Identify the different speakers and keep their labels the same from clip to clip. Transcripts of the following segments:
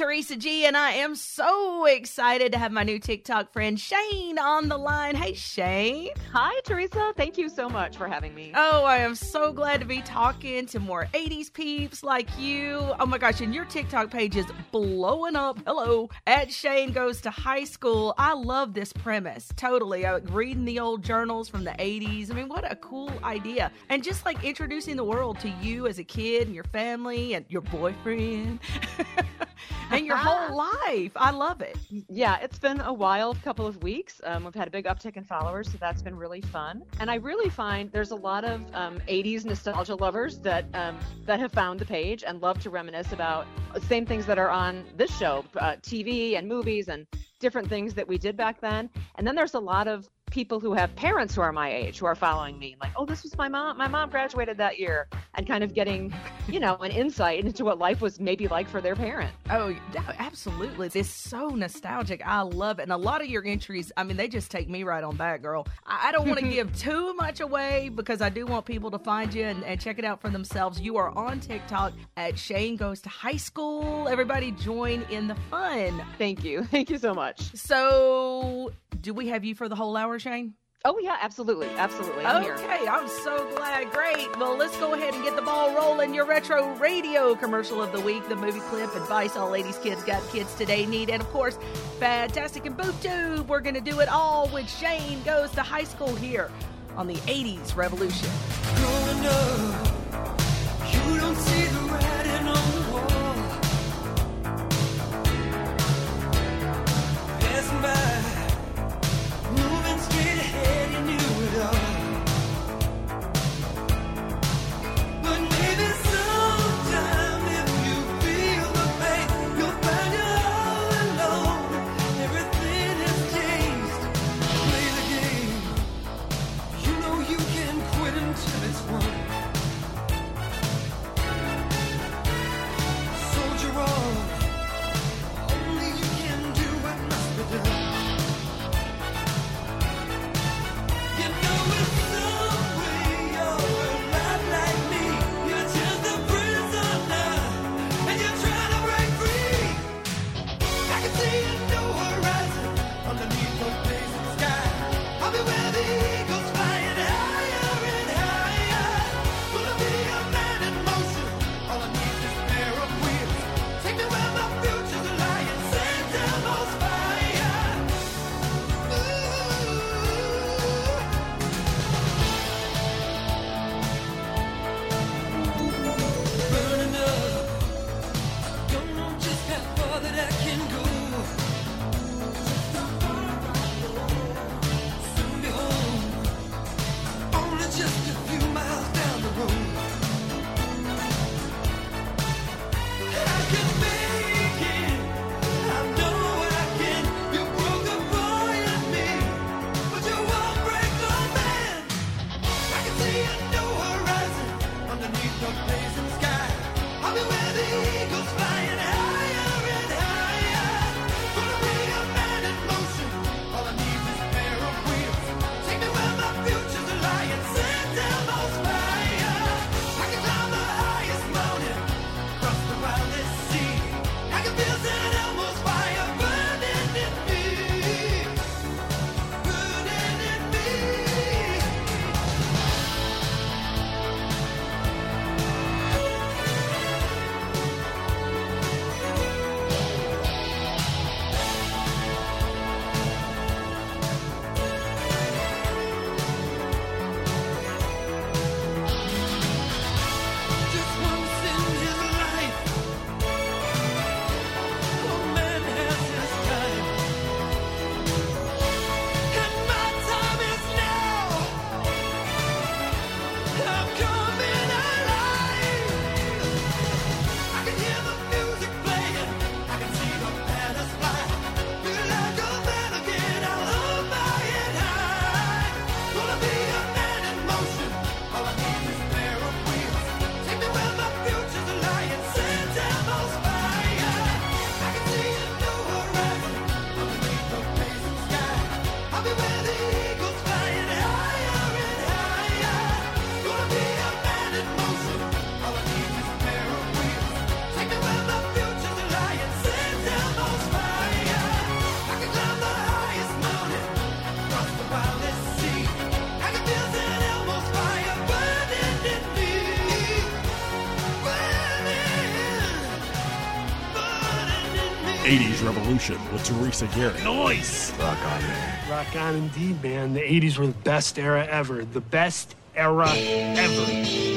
Speaker 1: Teresa G, and I am so excited to have my new TikTok friend Shayne on the line. Hey, Shayne.
Speaker 2: Hi, Teresa. Thank you so much for having me.
Speaker 1: Oh, I am so glad to be talking to more 80s peeps like you. Oh my gosh, and your TikTok page is blowing up. Hello. At Shayne Goes to High School. I love this premise. Totally. I like reading the old journals from the 80s. I mean, what a cool idea. And just like introducing the world to you as a kid and your family and your boyfriend. and your whole life. I love it.
Speaker 2: Yeah, it's been a wild couple of weeks. Um, we've had a big uptick in followers, so that's been really fun. And I really find there's a lot of um, 80s nostalgia lovers that um, that have found the page and love to reminisce about the same things that are on this show, uh, TV and movies and different things that we did back then. And then there's a lot of people who have parents who are my age who are following me like oh this was my mom my mom graduated that year and kind of getting you know an insight into what life was maybe like for their parent
Speaker 3: Oh, yeah, absolutely. It's so nostalgic. I love it. And a lot of your entries, I mean, they just take me right on back, girl. I, I don't want to give too much away because I do want people to find you and, and check it out for themselves. You are on TikTok at Shayne Goes to High School. Everybody join in the fun.
Speaker 2: thank you thank you so much
Speaker 3: So, do we have you for the whole hour, Shayne?
Speaker 2: oh yeah absolutely absolutely i'm here
Speaker 3: Okay, I'm so glad. Great. Well, let's go ahead and get the ball rolling. Your retro radio commercial of the week, the movie clip, advice all ladies, kids got kids today need, and of course, fantastic and boob tube. We're gonna do it all with Shayne goes to high school here on the 80s Revolution.
Speaker 4: Revolution with Teresa Garrett. Noise! Rock on, man.
Speaker 5: Rock on indeed, man. The 80s were the best era ever. The best era ever.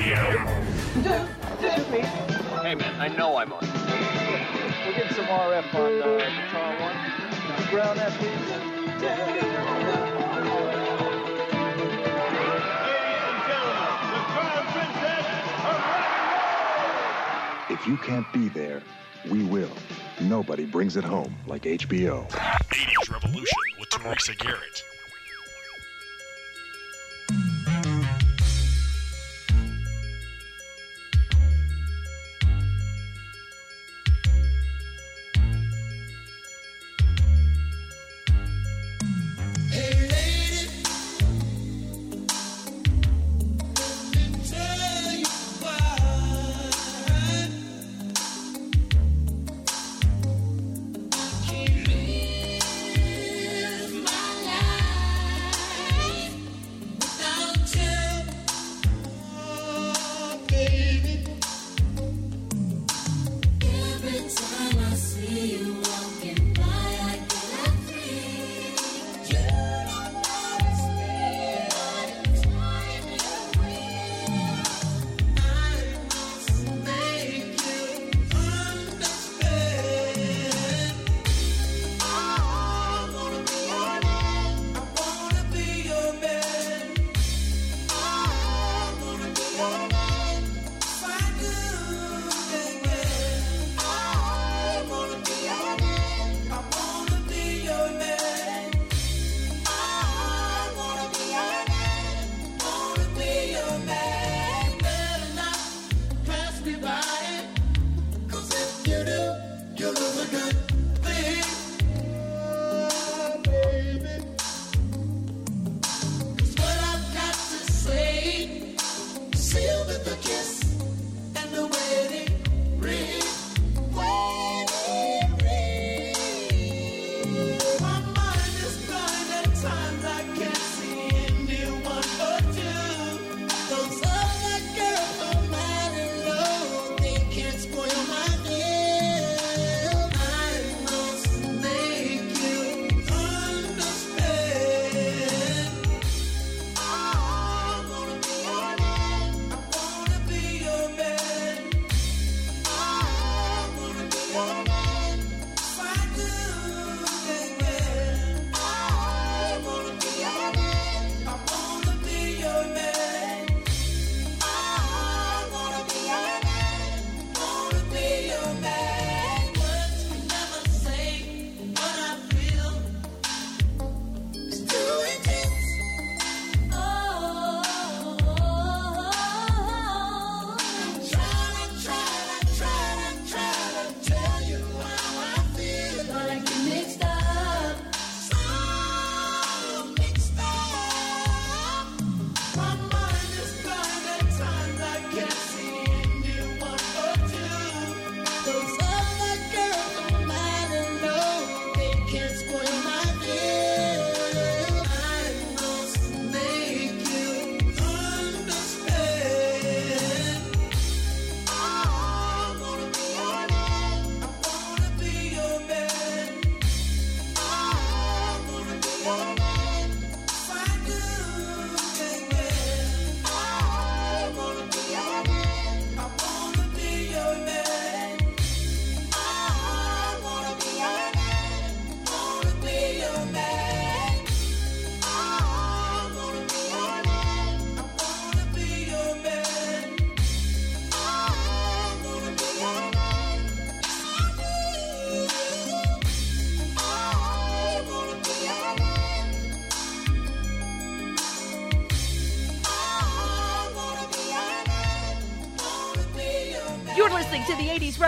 Speaker 4: Radio. Just, just me.
Speaker 6: Hey, man, I know I'm on.
Speaker 7: We'll get some RF on uh, guitar one. Ground that piece. Yeah.
Speaker 8: If you can't be there, we will. Nobody brings it home like HBO.
Speaker 9: 80s Revolution with Teresa Garrett.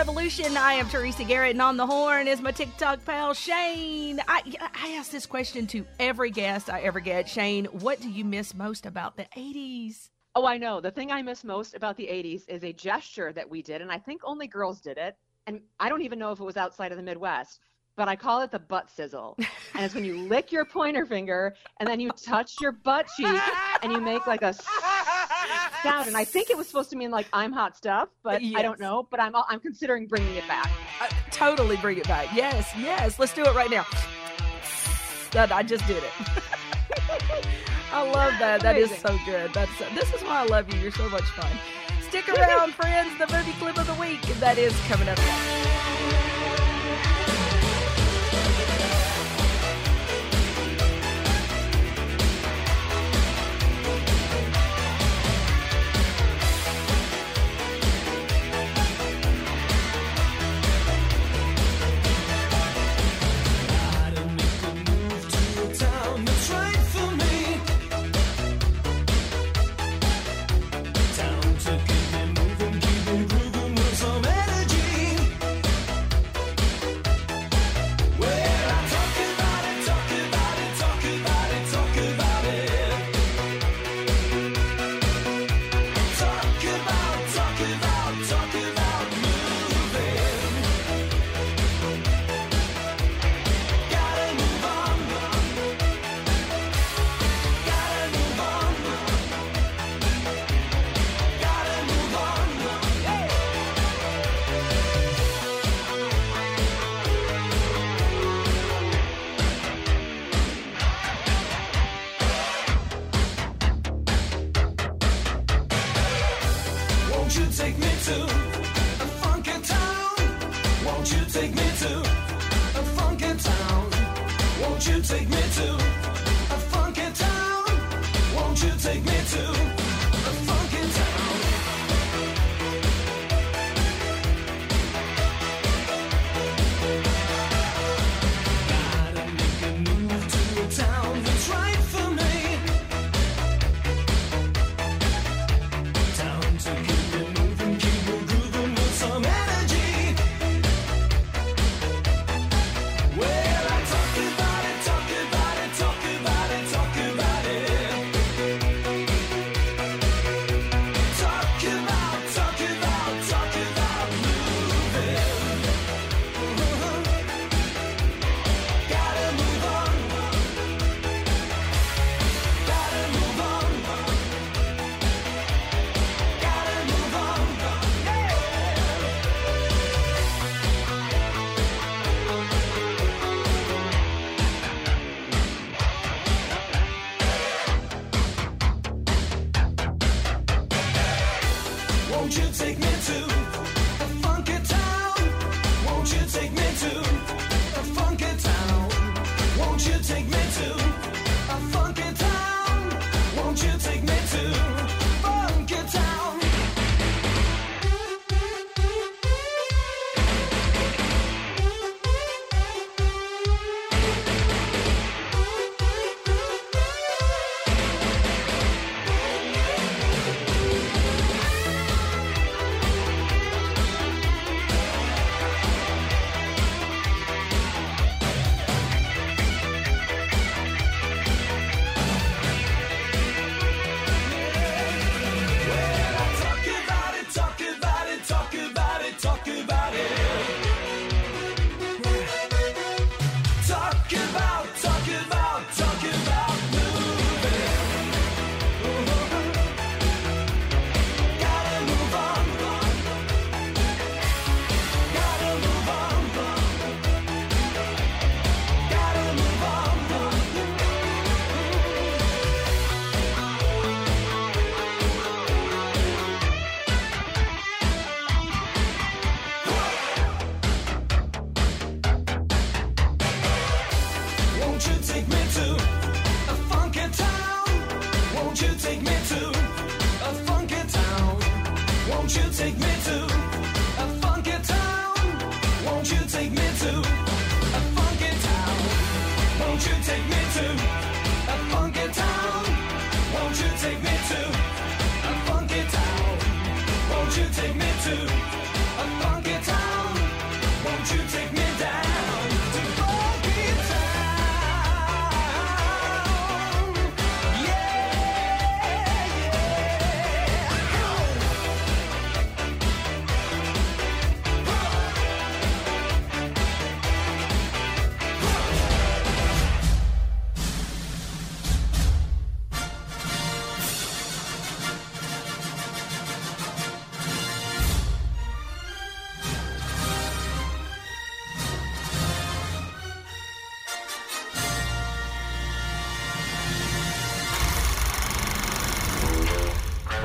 Speaker 1: Revolution. I am Teresa Garrett, and on the horn is my TikTok pal, Shayne. I, I ask this question to every guest I ever get. Shayne, what do you miss most about the 80s?
Speaker 2: Oh, I know. The thing I miss most about the 80s is a gesture that we did, and I think only girls did it. And I don't even know if it was outside of the Midwest, but I call it the butt sizzle. and it's when you lick your pointer finger and then you touch your butt cheek and you make like a sound. And I think it was supposed to mean like I'm hot stuff, but I don't know. But I'm I'm considering bringing it back.
Speaker 1: Uh, totally bring it back. Yes, yes. Let's do it right now. That I just did it. I love that. That is
Speaker 2: Amazing.
Speaker 1: so good. That's this is why I love you. You're so much fun. Stick around, friends. The movie clip of the week that is coming up next.
Speaker 3: Won't you take me to a funky town? Won't you take me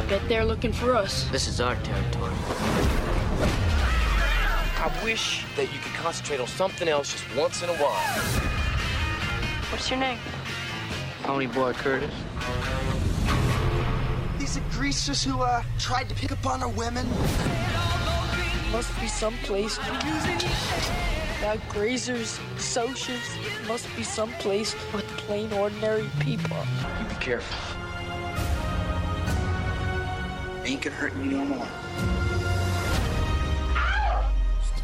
Speaker 10: bet they're looking for us.
Speaker 11: This is our territory.
Speaker 12: I wish that you could concentrate on something else just once in a while.
Speaker 10: What's your name?
Speaker 11: Ponyboy Curtis.
Speaker 13: These are greasers who uh, tried to pick up on our women.
Speaker 10: Must be someplace. Now greasers, socials, must be someplace with plain ordinary people.
Speaker 12: You be careful.
Speaker 13: Ain't gonna hurt you no more.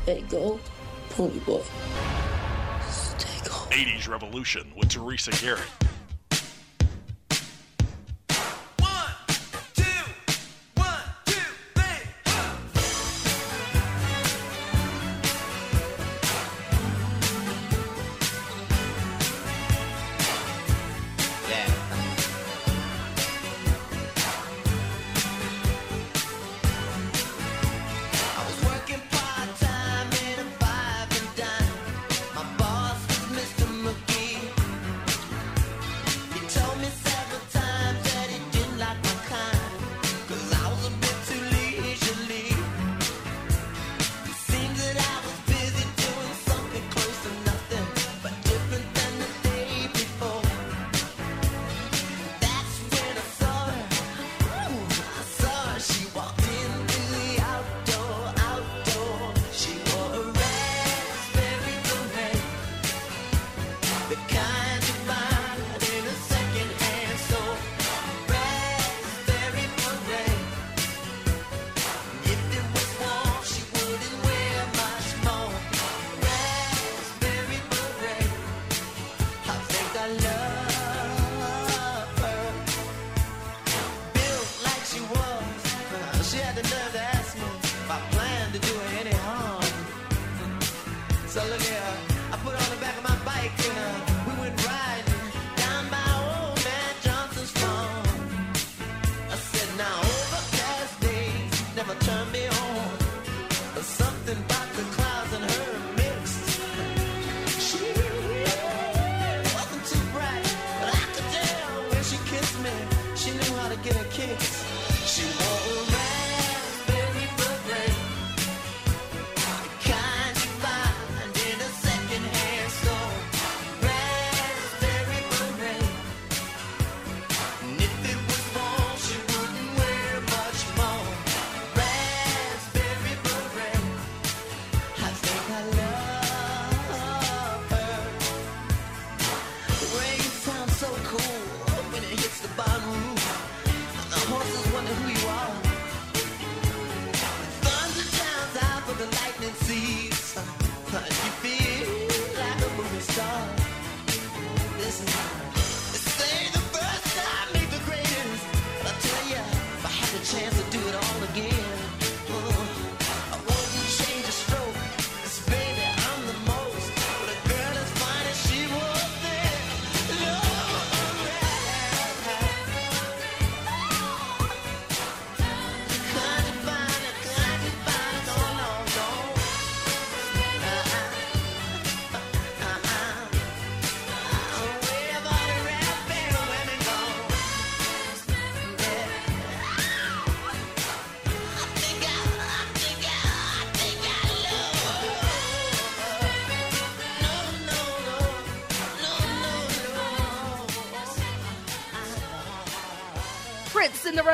Speaker 10: Stay gold, Ponyboy.
Speaker 14: 80s Revolution with Teresa Garrett.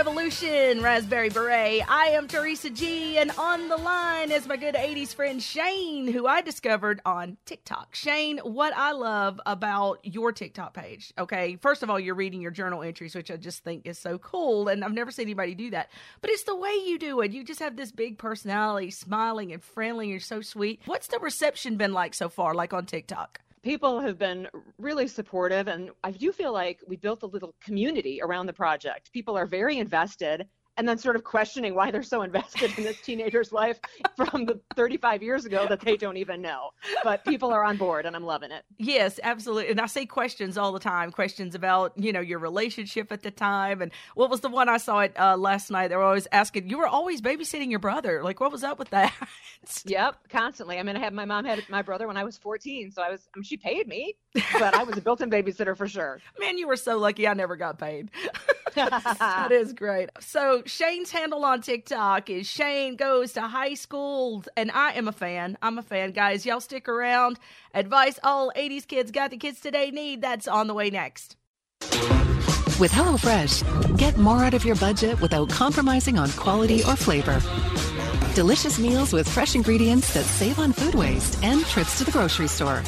Speaker 1: Revolution, Raspberry Beret. I am Teresa G, and on the line is my good 80s friend Shayne, who I discovered on TikTok. Shayne, what I love about your TikTok page, okay, first of all, you're reading your journal entries, which I just think is so cool, and I've never seen anybody do that, but it's the way you do it. You just have this big personality, smiling and friendly, you're so sweet. What's the reception been like so far, like on TikTok?
Speaker 2: People have been really supportive and i do feel like we built a little community around the project. People are very invested and then sort of questioning why they're so invested in this teenager's life from the 35 years ago that they don't even know but people are on board and i'm loving it
Speaker 1: Yes, absolutely. And I see questions all the time. Questions about, you know, your relationship at the time. And what was the one I saw it uh, last night? They were always asking, you were always babysitting your brother. Like, what was up with that?
Speaker 2: yep constantly i mean i had my mom had my brother when i was 14 so i was I mean, she paid me but i was a built-in babysitter for sure
Speaker 1: Man, you were so lucky I never got paid. that is great. So Shayne's handle on TikTok is Shayne goes to high school, and I am a fan. I'm a fan, guys. Y'all stick around. Advice all 80s kids got the kids today need. That's on the way next.
Speaker 15: With HelloFresh, get more out of your budget without compromising on quality or flavor. Delicious meals with fresh ingredients that save on food waste and trips to the grocery store.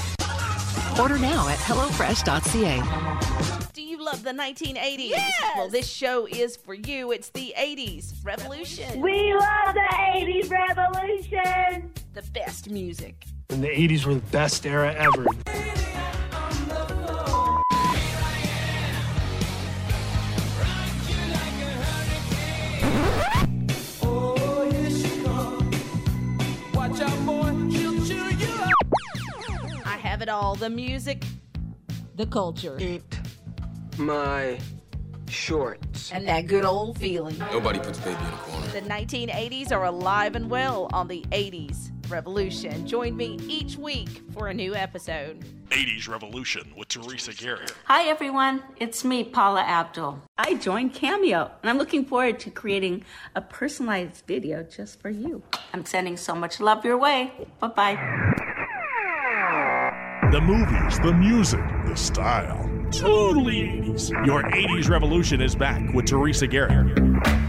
Speaker 15: Order now at HelloFresh.ca.
Speaker 1: Do you love the 1980s? Yes! Well, this show is for you. It's the 80s revolution.
Speaker 16: We love the 80s revolution.
Speaker 1: The best music.
Speaker 17: And the 80s were the best era ever.
Speaker 1: I have it all the music, the culture,
Speaker 11: Eat my shorts.
Speaker 1: and that good old feeling.
Speaker 12: Nobody puts baby in a corner.
Speaker 1: The 1980s are alive and well on the 80s Revolution. Join me each week for a new episode.
Speaker 14: 80s Revolution with Teresa Garrett.
Speaker 18: Hi, everyone. It's me, Paula Abdul. I joined Cameo, and I'm looking forward to creating a personalized video just for you. I'm sending so much love your way. Bye bye.
Speaker 14: The movies, the music, the style. Totally 80s. Your 80s Revolution is back with Teresa Garrett.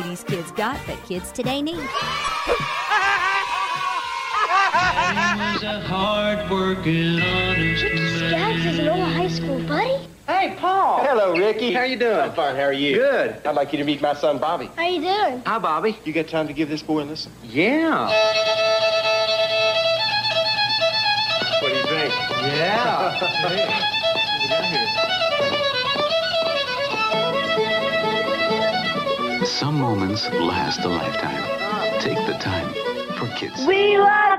Speaker 19: 80s kids got, but kids today need.
Speaker 20: was a hard-working, honest
Speaker 3: Skaggs is an old high school buddy.
Speaker 12: Hey, Paul. Hello, Ricky. How you doing? I'm fine. How are you? Good. I'd like you to meet my son, Bobby.
Speaker 3: How you doing?
Speaker 12: Hi, Bobby. You got time to give this boy a listen? Yeah. What do you think? Yeah.
Speaker 16: Some moments last a lifetime. Take the time for kids.
Speaker 3: We love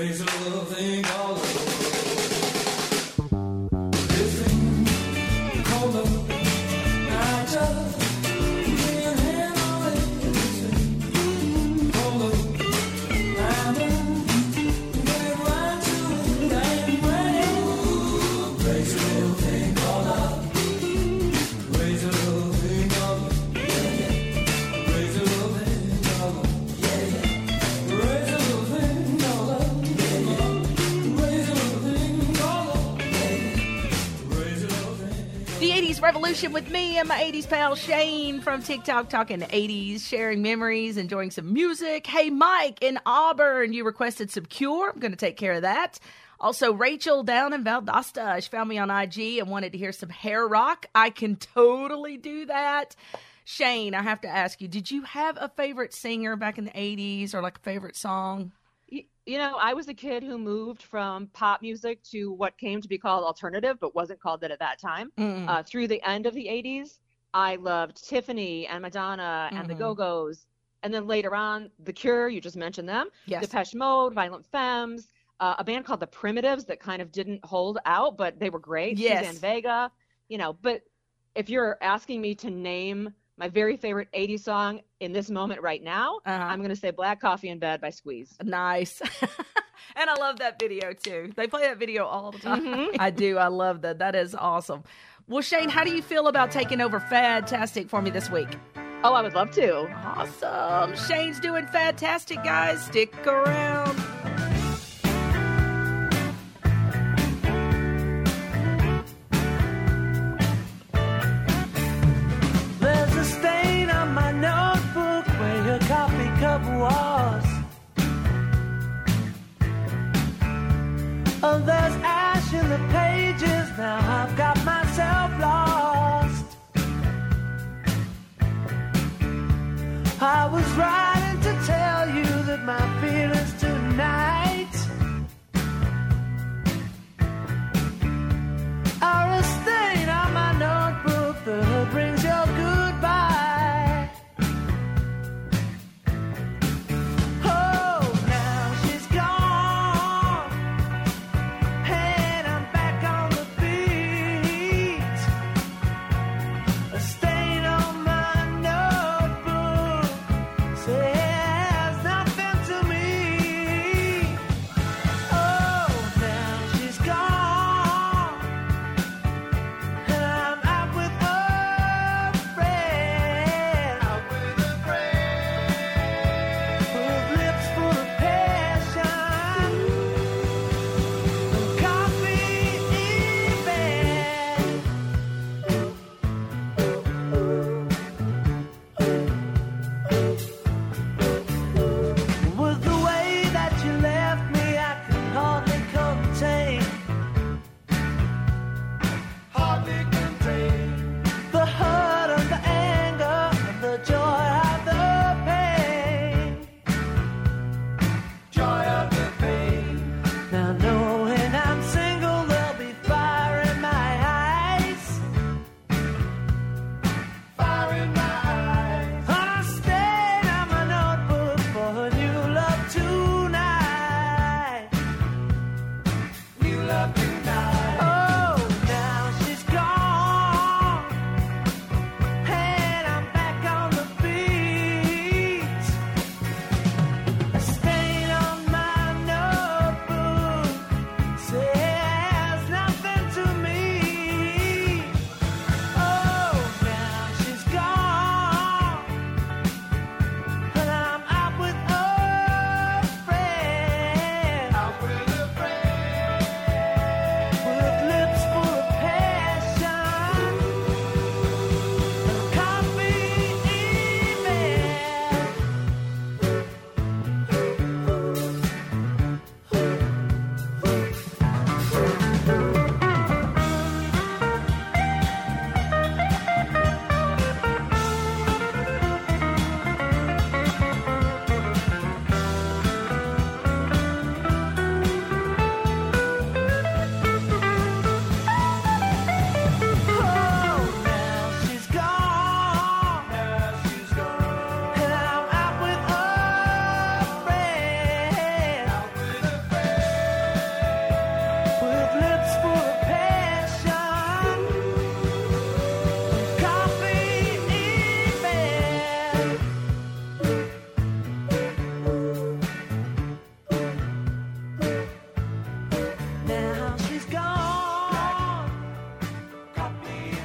Speaker 20: raise a little thing all
Speaker 1: Revolution with me and my 80s pal Shayne from TikTok talking 80s, sharing memories, enjoying some music. Hey, Mike in Auburn, you requested some Cure. I'm going to take care of that. Also, Rachel down in Valdosta, she found me on IG and wanted to hear some hair rock. I can totally do that. Shayne, I have to ask you, did you have a favorite singer back in the 80s or like a favorite song?
Speaker 2: You know, I was a kid who moved from pop music to what came to be called alternative, but wasn't called that at that time.
Speaker 1: Mm.
Speaker 2: Uh, through the end of the 80s, I loved Tiffany and Madonna and the
Speaker 1: Mhm.
Speaker 2: Go Go's. And then later on, The Cure, you just mentioned them.
Speaker 1: Yes.
Speaker 2: Depeche Mode, Violent Femmes, uh, a band called The Primitives that kind of didn't hold out, but they were great.
Speaker 1: Yes.
Speaker 2: Suzanne Vega, you know. But if you're asking me to name my very favorite 80s song in this moment right now,
Speaker 1: Uh-huh.
Speaker 2: I'm going to say Black Coffee in Bed by Squeeze.
Speaker 1: Nice. and I love that video too. They play that video all the time.
Speaker 2: Mhm.
Speaker 1: I do. I love that. That is awesome. Well, Shayne, how do you feel about taking over Fantastic for me this week?
Speaker 2: Oh, I would love to.
Speaker 1: Awesome. Shayne's doing fantastic, guys. Stick around.
Speaker 20: Now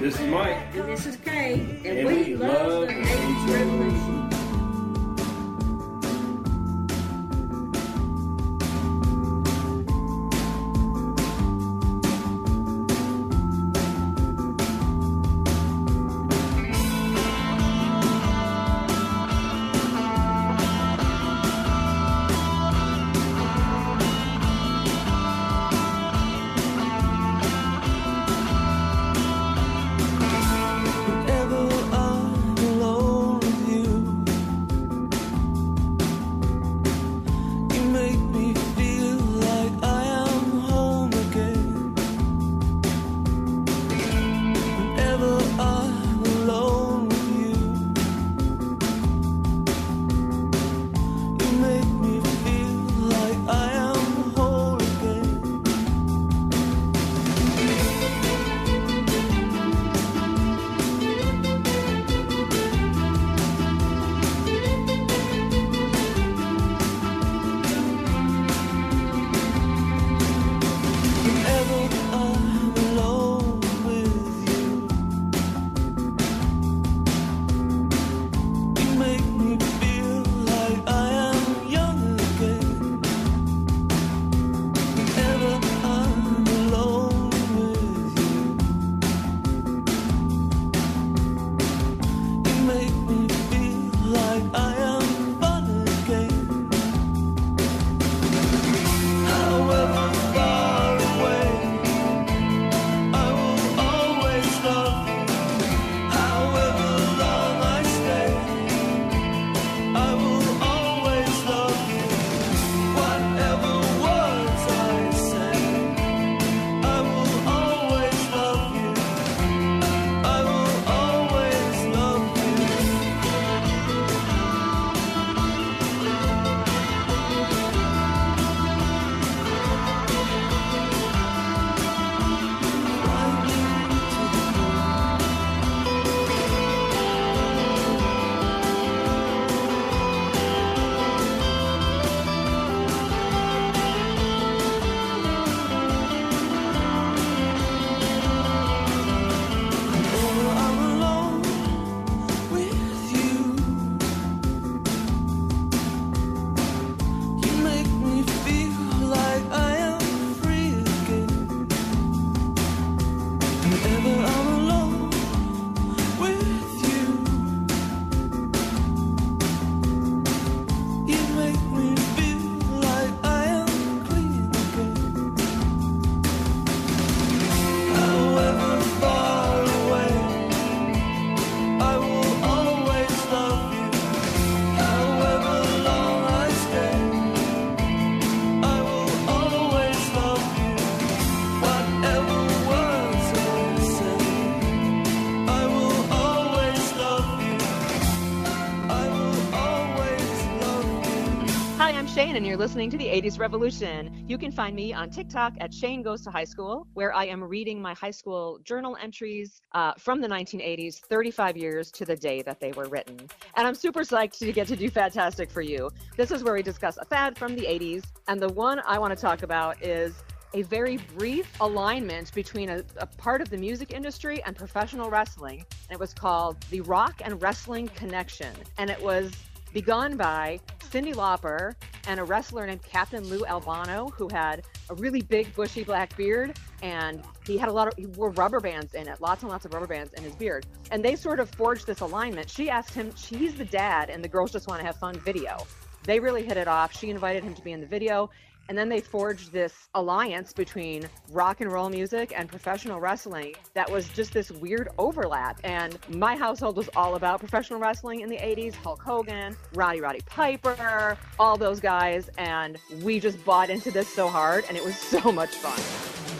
Speaker 21: This is Mike.
Speaker 3: And this is Kay. And,
Speaker 21: And
Speaker 3: we,
Speaker 21: we
Speaker 3: love,
Speaker 21: love
Speaker 3: the 80s revolution.
Speaker 2: Shayne, and you're listening to the 80s Revolution. You can find me on TikTok at Shayne Goes to High School, where I am reading my high school journal entries uh, from the 1980s, 35 years to the day that they were written. And I'm super psyched to get to do Fantastic for You. This is where we discuss a fad from the 80s, and the one I want to talk about is a very brief alignment between a, a part of the music industry and professional wrestling. And it was called the Rock and Wrestling Connection. And it was begun by Cyndi Lauper and a wrestler named Captain Lou Albano, who had a really big bushy black beard, and he had a lot of he wore rubber bands in it, lots and lots of rubber bands in his beard. And they sort of forged this alignment. She asked him, she's the dad, and the girls just want to have fun video. They really hit it off. She invited him to be in the video. And then they forged this alliance between rock and roll music and professional wrestling that was just this weird overlap. And my household was all about professional wrestling in the 80s Hulk Hogan, Roddy Roddy Piper, all those guys. And we just bought into this so hard, and it was so much fun.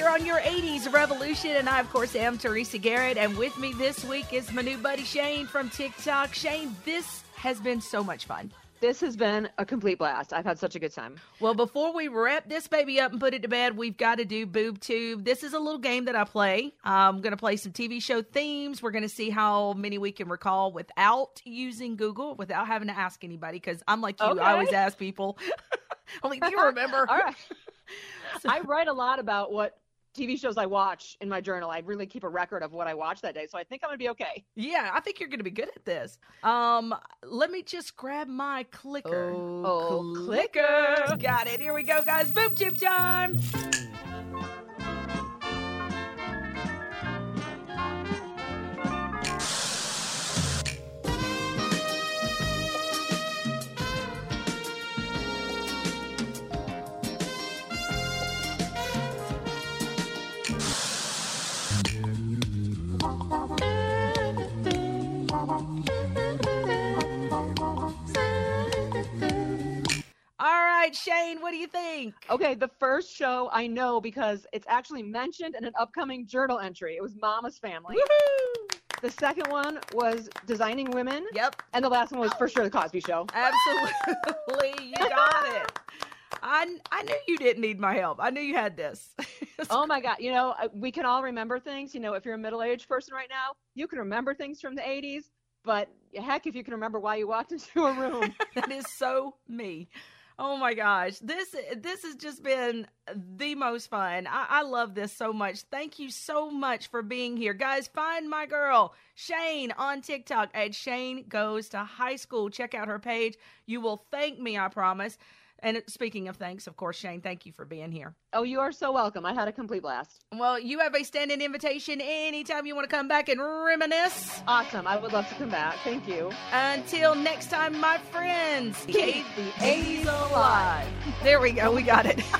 Speaker 1: Here on your 80s Revolution. And I, of course, am Teresa Garrett. And with me this week is my new buddy Shayne from TikTok. Shayne, this has been so much fun.
Speaker 2: This has been a complete blast. I've had such a good time.
Speaker 1: Well, before we wrap this baby up and put it to bed, we've got to do Boob Tube. This is a little game that I play. I'm going to play some TV show themes. We're going to see how many we can recall without using Google, without having to ask anybody. Because I'm like you,
Speaker 2: Okay.
Speaker 1: I always ask people. I'm like, do you remember?
Speaker 2: All right. I write a lot about what TV shows I watch in my journal. I really keep a record of what I watched that day, so I think I'm gonna be okay.
Speaker 1: Yeah, I think you're going to be good at this. Um, let me just grab my clicker.
Speaker 2: Oh,
Speaker 1: clicker. Got it. Here we go, guys. Boob tube time. Right, Shayne, what do you think?
Speaker 2: Okay, the first show I know because it's actually mentioned in an upcoming journal entry. It was Mama's Family. The second one was Designing Women.
Speaker 1: Yep.
Speaker 2: And the last one was for sure The Cosby Show.
Speaker 1: Absolutely, you got it. I I knew you didn't need my help. I knew you had this.
Speaker 2: oh my God. You know, uh, we can all remember things. You know, if you're a middle aged person right now, you can remember things from the 80s. But heck, if you can remember why you walked into a room.
Speaker 1: that is so me. Oh my gosh, this this has just been the most fun. I, I love this so much. Thank you so much for being here, guys. Find my girl Shayne on TikTok at Shayne Goes to High School. Check out her page. You will thank me, I promise. And speaking of thanks, of course, Shayne, thank you for being here.
Speaker 2: Oh, you are so welcome. I had a complete blast.
Speaker 1: Well, you have a standing invitation anytime you want to come back and reminisce.
Speaker 2: Awesome. I would love to come back. Thank you.
Speaker 1: Until next time, my friends,
Speaker 2: Keep
Speaker 1: the 80s alive. There we go. We got it.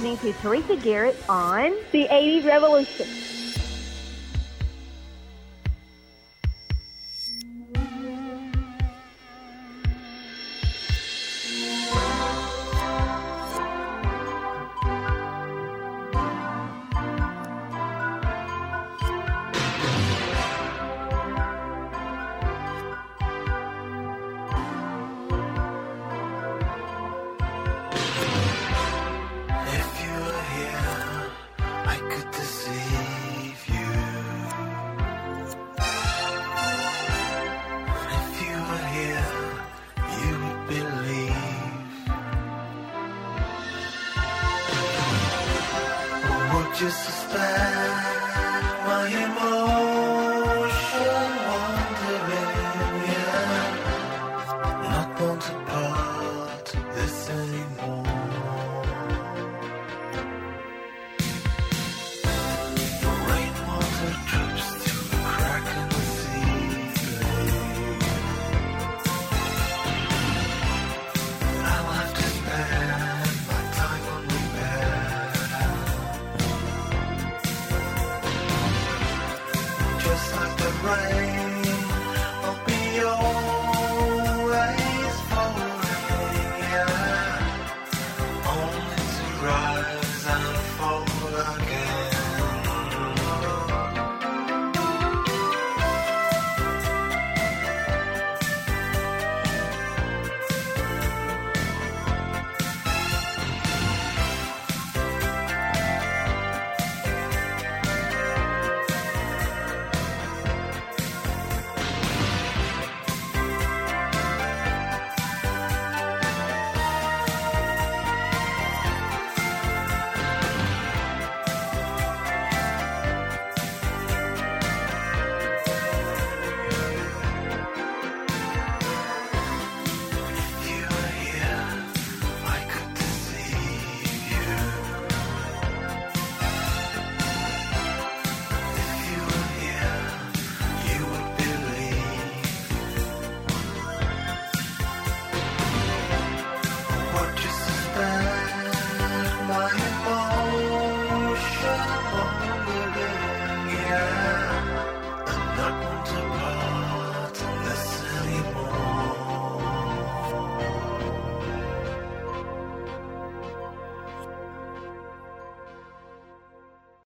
Speaker 22: listening to Teresa Garrett on The 80s Revolution.